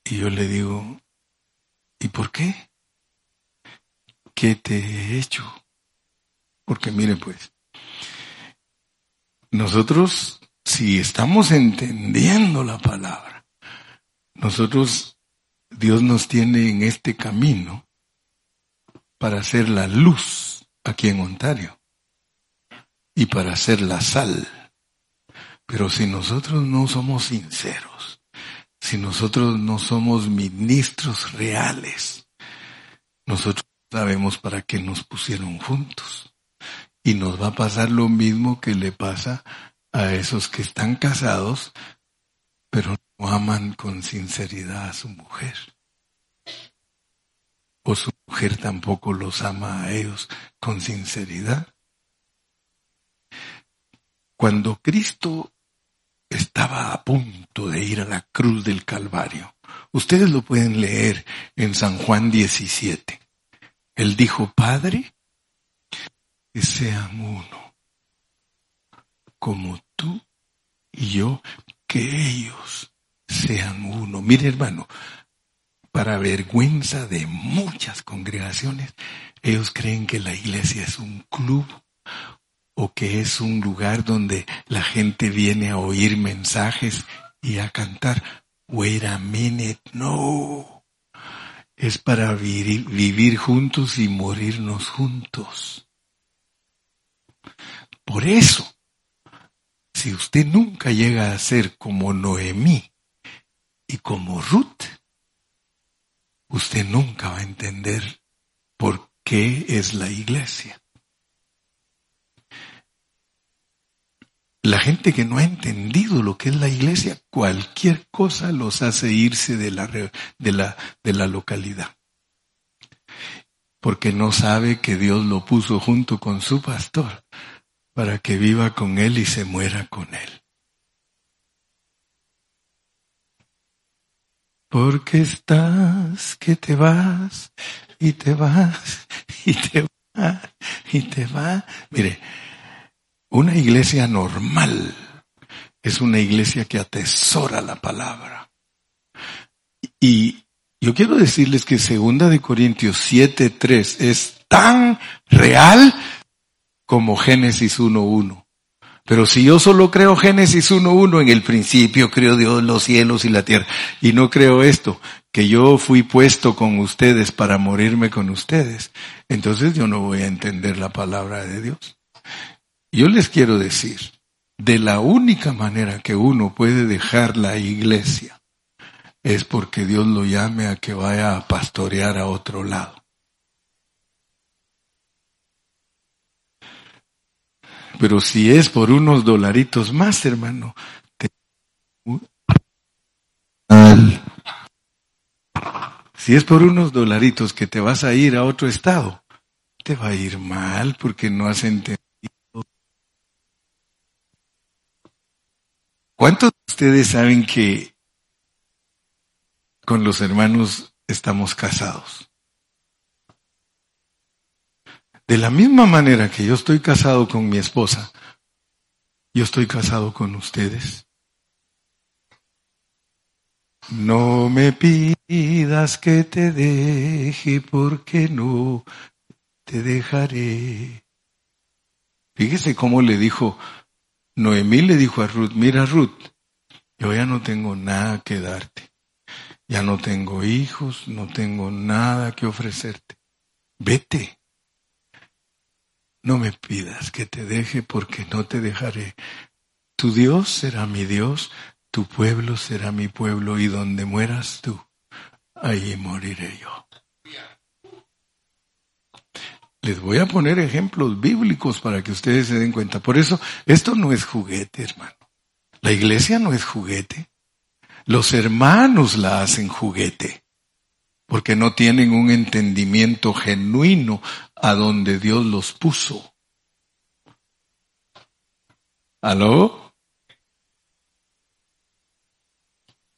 Y yo le digo, ¿y por qué? ¿Qué te he hecho? Porque mire pues, nosotros, si estamos entendiendo la palabra, nosotros, Dios nos tiene en este camino para hacer la luz aquí en Ontario y para hacer la sal. Pero si nosotros no somos sinceros, si nosotros no somos ministros reales, nosotros sabemos para qué nos pusieron juntos. Y nos va a pasar lo mismo que le pasa a esos que están casados, pero no aman con sinceridad a su mujer. O su mujer tampoco los ama a ellos con sinceridad. Cuando Cristo estaba a punto de ir a la cruz del Calvario, ustedes lo pueden leer en San Juan 17. Él dijo, Padre, que sean uno, como tú y yo, que ellos sean uno. Mire hermano, para vergüenza de muchas congregaciones, ellos creen que la iglesia es un club, o que es un lugar donde la gente viene a oír mensajes y a cantar. Wait a minute, no. Es para vivir, juntos y morirnos juntos. Por eso, si usted nunca llega a ser como Noemí Y como Ruth, usted nunca va a entender por qué es la iglesia. La gente que no ha entendido lo que es la iglesia, cualquier cosa los hace irse de la, de la, de la localidad. Porque no sabe que Dios lo puso junto con su pastor para que viva con él y se muera con él. Porque estás que te vas y te vas y te vas y te vas. Mire, una iglesia normal es una iglesia que atesora la palabra. Y yo quiero decirles que segunda de Corintios 7:3 es tan real como Génesis 1:1. Pero si yo solo creo Génesis 1.1, en el principio creó Dios los cielos y la tierra, y no creo esto, que yo fui puesto con ustedes para morirme con ustedes, entonces yo no voy a entender la palabra de Dios. Yo les quiero decir, de la única manera que uno puede dejar la iglesia es porque Dios lo llame a que vaya a pastorear a otro lado. Pero si es por unos dolaritos más, hermano, si es por unos dolaritos que te vas a ir a otro estado, te va a ir mal porque no has entendido ¿Cuántos de ustedes saben que con los hermanos estamos casados? De la misma manera que yo estoy casado con mi esposa, yo estoy casado con ustedes. No me pidas que te deje porque no te dejaré. Fíjese cómo le dijo Noemí le dijo a Ruth, mira Ruth, yo ya no tengo nada que darte. Ya no tengo hijos, no tengo nada que ofrecerte. Vete. No me pidas que te deje porque no te dejaré. Tu Dios será mi Dios, tu pueblo será mi pueblo y donde mueras tú, allí moriré yo. Les voy a poner ejemplos bíblicos para que ustedes se den cuenta. Por eso, esto no es juguete, hermano. La iglesia no es juguete. Los hermanos la hacen juguete, porque no tienen un entendimiento genuino a donde Dios los puso. ¿Aló?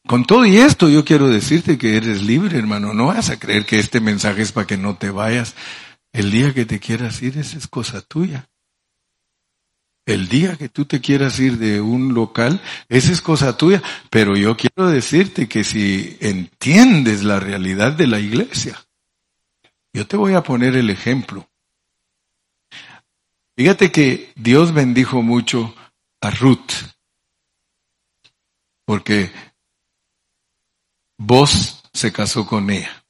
Con todo y esto yo quiero decirte que eres libre, hermano. No vas a creer que este mensaje es para que no te vayas. El día que te quieras ir, esa es cosa tuya. El día que tú te quieras ir de un local, esa es cosa tuya. Pero yo quiero decirte que si entiendes la realidad de la iglesia, yo te voy a poner el ejemplo. Fíjate que Dios bendijo mucho a Ruth, porque vos se casó con ella.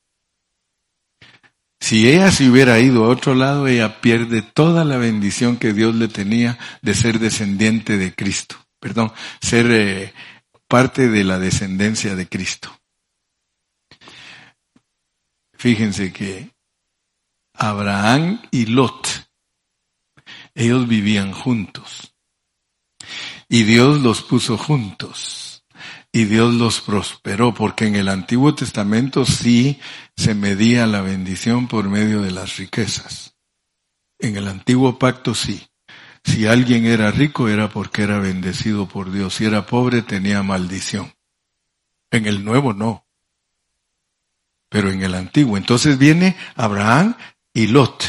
Si ella se hubiera ido a otro lado, ella pierde toda la bendición que Dios le tenía de ser descendiente de Cristo. Perdón, ser eh, parte de la descendencia de Cristo. Fíjense que Abraham y Lot, ellos vivían juntos. Y Dios los puso juntos y Dios los prosperó, porque en el Antiguo Testamento sí se medía la bendición por medio de las riquezas. En el Antiguo Pacto sí. Si alguien era rico era porque era bendecido por Dios. Si era pobre tenía maldición. En el Nuevo no. Pero en el Antiguo. Entonces viene Abraham y Lot.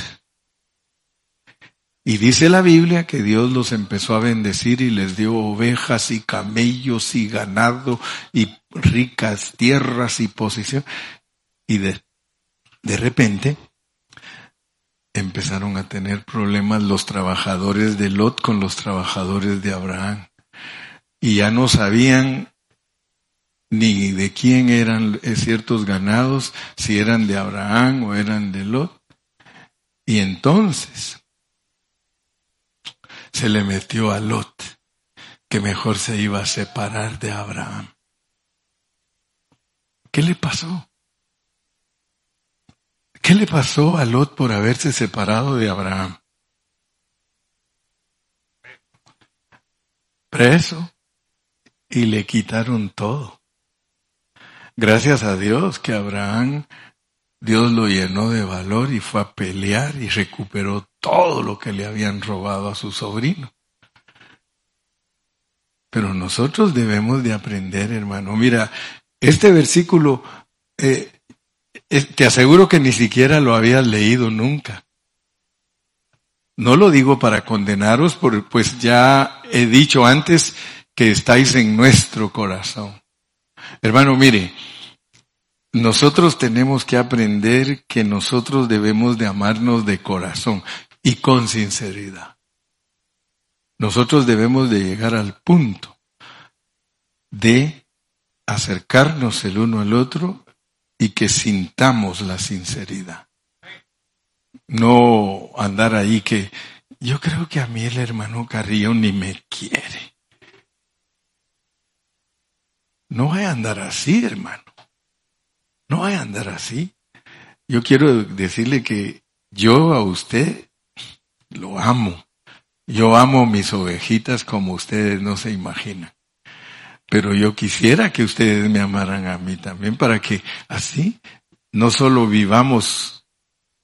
Y dice la Biblia que Dios los empezó a bendecir y les dio ovejas y camellos y ganado y ricas tierras y posición. Y de, de repente empezaron a tener problemas los trabajadores de Lot con los trabajadores de Abraham. Y ya no sabían ni de quién eran ciertos ganados, si eran de Abraham o eran de Lot. Y entonces se le metió a Lot, que mejor se iba a separar de Abraham. ¿Qué le pasó? ¿Qué le pasó a Lot por haberse separado de Abraham? Preso y le quitaron todo. Gracias a Dios que Abraham, Dios lo llenó de valor y fue a pelear y recuperó todo lo que le habían robado a su sobrino. Pero nosotros debemos de aprender, hermano. Mira, este versículo, eh, te aseguro que ni siquiera lo habías leído nunca. No lo digo para condenaros, pues ya he dicho antes que estáis en nuestro corazón. Hermano, mire, nosotros tenemos que aprender que nosotros debemos de amarnos de corazón y con sinceridad. Nosotros debemos de llegar al punto de acercarnos el uno al otro y que sintamos la sinceridad. No andar ahí que yo creo que a mí el hermano Carrillo ni me quiere. No hay andar así, hermano. No hay andar así. Yo quiero decirle que yo a usted lo amo. Yo amo mis ovejitas como ustedes no se imaginan. Pero yo quisiera que ustedes me amaran a mí también para que así no solo vivamos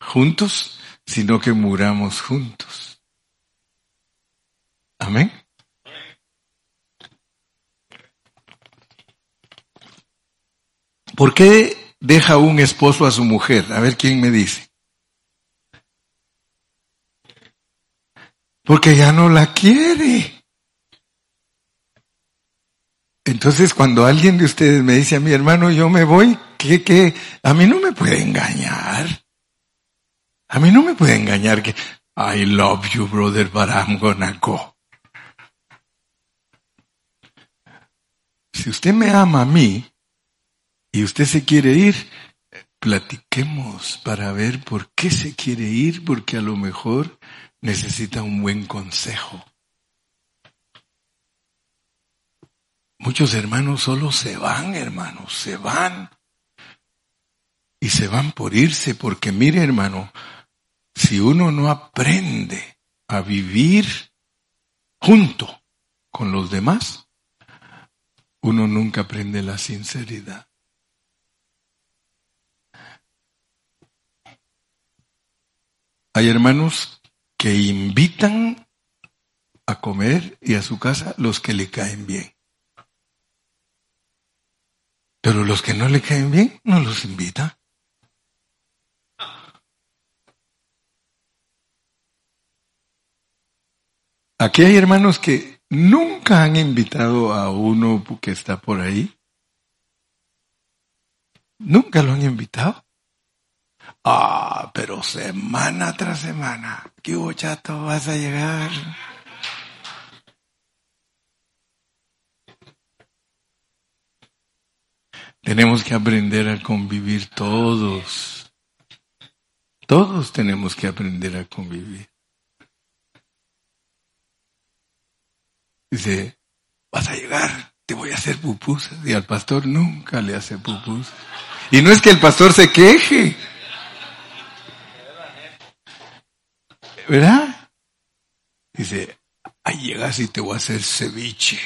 juntos, sino que muramos juntos. Amén. ¿Por qué deja un esposo a su mujer? A ver quién me dice. Porque ya no la quiere. Entonces cuando alguien de ustedes me dice a mi hermano, yo me voy, ¿qué, qué? A mí no me puede engañar. A mí no me puede engañar que, I love you brother, but I'm gonna go. Si usted me ama a mí, y usted se quiere ir, platiquemos para ver por qué se quiere ir, porque a lo mejor necesita un buen consejo. Muchos hermanos solo se van, hermanos, se van. Y se van por irse, porque mire, hermano, si uno no aprende a vivir junto con los demás, uno nunca aprende la sinceridad. Hay hermanos que invitan a comer y a su casa los que le caen bien. Pero los que no le caen bien, no los invita. Aquí hay hermanos que nunca han invitado a uno que está por ahí. Nunca lo han invitado. Ah, pero semana tras semana, ¿qué chato vas a llegar? Tenemos que aprender a convivir todos. Todos tenemos que aprender a convivir. Dice, vas a llegar, te voy a hacer pupusas. Y al pastor nunca le hace pupusas. Y no es que el pastor se queje. ¿Verdad? Dice, ahí llegas y te voy a hacer ceviche.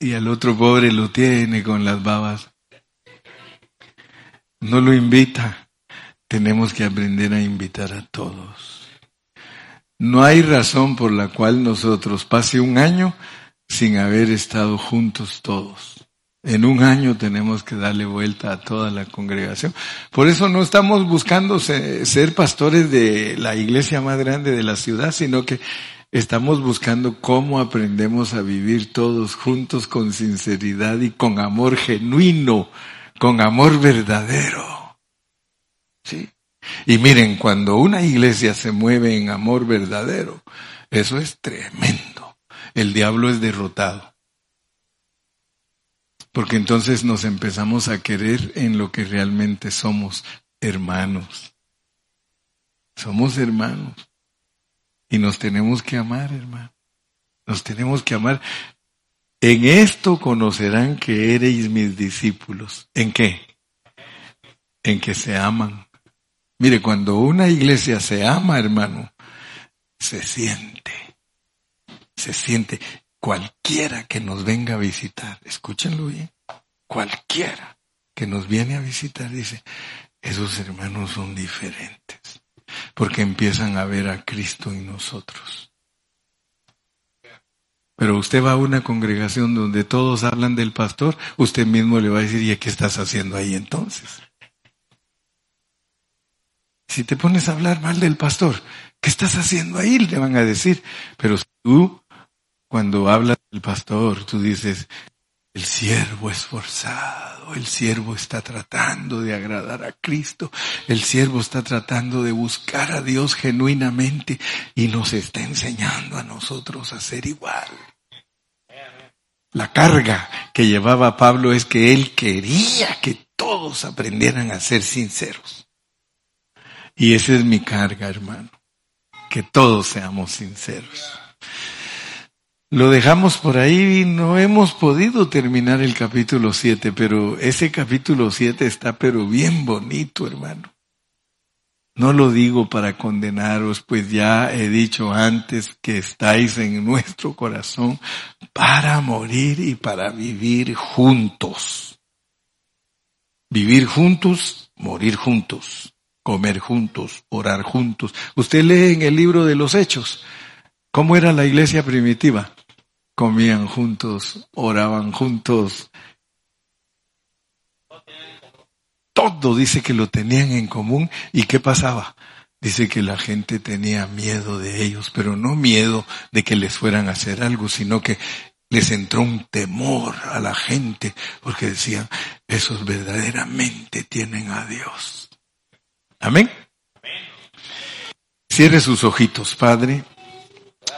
Y al otro pobre lo tiene con las babas. No lo invita. Tenemos que aprender a invitar a todos. No hay razón por la cual nosotros pase un año sin haber estado juntos todos. En un año tenemos que darle vuelta a toda la congregación. Por eso no estamos buscando ser pastores de la iglesia más grande de la ciudad, sino que estamos buscando cómo aprendemos a vivir todos juntos con sinceridad y con amor genuino, con amor verdadero. ¿Sí? Y miren, cuando una iglesia se mueve en amor verdadero, eso es tremendo. El diablo es derrotado. Porque entonces nos empezamos a querer en lo que realmente somos hermanos. Somos hermanos. Y nos tenemos que amar, hermano. Nos tenemos que amar. En esto conocerán que eres mis discípulos. ¿En qué? En que se aman. Mire, cuando una iglesia se ama, hermano, se siente. Se siente cualquiera que nos venga a visitar. Escúchenlo bien. Cualquiera que nos viene a visitar dice, esos hermanos son diferentes. Porque empiezan a ver a Cristo en nosotros. Pero usted va a una congregación donde todos hablan del pastor, usted mismo le va a decir, ¿y qué estás haciendo ahí entonces? Si te pones a hablar mal del pastor, ¿qué estás haciendo ahí? Le van a decir. Pero tú, cuando hablas del pastor, tú dices, el siervo esforzado, el siervo está tratando de agradar a Cristo, el siervo está tratando de buscar a Dios genuinamente y nos está enseñando a nosotros a ser igual. La carga que llevaba Pablo es que él quería que todos aprendieran a ser sinceros. Y esa es mi carga, hermano. Que todos seamos sinceros. Lo dejamos por ahí y no hemos podido terminar el capítulo 7, pero ese capítulo 7 está pero bien bonito, hermano. No lo digo para condenaros, pues ya he dicho antes que estáis en nuestro corazón para morir y para vivir juntos. Vivir juntos, morir juntos, comer juntos, orar juntos. Usted lee en el libro de los Hechos cómo era la iglesia primitiva. Comían juntos, oraban juntos, todo dice que lo tenían en común. ¿Y qué pasaba? Dice que la gente tenía miedo de ellos, pero no miedo de que les fueran a hacer algo, sino que les entró un temor a la gente, porque decían, esos verdaderamente tienen a Dios. Amén. Cierre sus ojitos, Padre.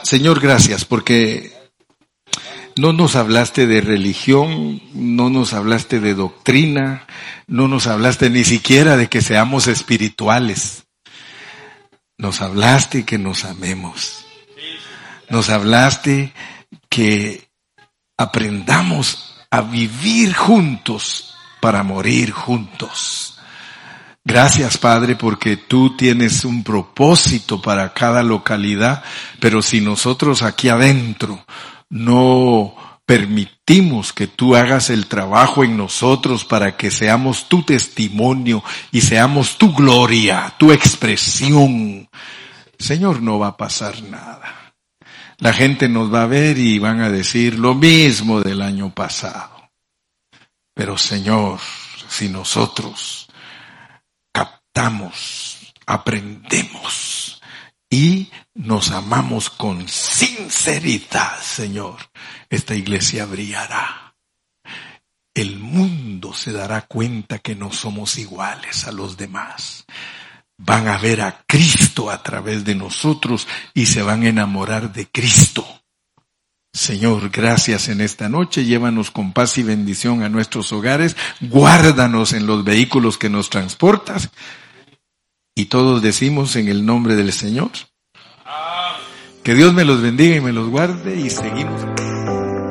Señor, gracias, porque no nos hablaste de religión, no nos hablaste de doctrina, no nos hablaste ni siquiera de que seamos espirituales. Nos hablaste que nos amemos. Nos hablaste que aprendamos a vivir juntos para morir juntos. Gracias Padre porque tú tienes un propósito para cada localidad, pero si nosotros aquí adentro no permitimos que tú hagas el trabajo en nosotros para que seamos tu testimonio y seamos tu gloria, tu expresión. Señor, no va a pasar nada. La gente nos va a ver y van a decir lo mismo del año pasado. Pero Señor, si nosotros captamos, aprendemos y nos amamos con sinceridad, Señor, esta iglesia brillará. El mundo se dará cuenta que no somos iguales a los demás. Van a ver a Cristo a través de nosotros y se van a enamorar de Cristo. Señor, gracias en esta noche. Llévanos con paz y bendición a nuestros hogares. Guárdanos en los vehículos que nos transportas. Y todos decimos en el nombre del Señor. Que Dios me los bendiga y me los guarde y seguimos.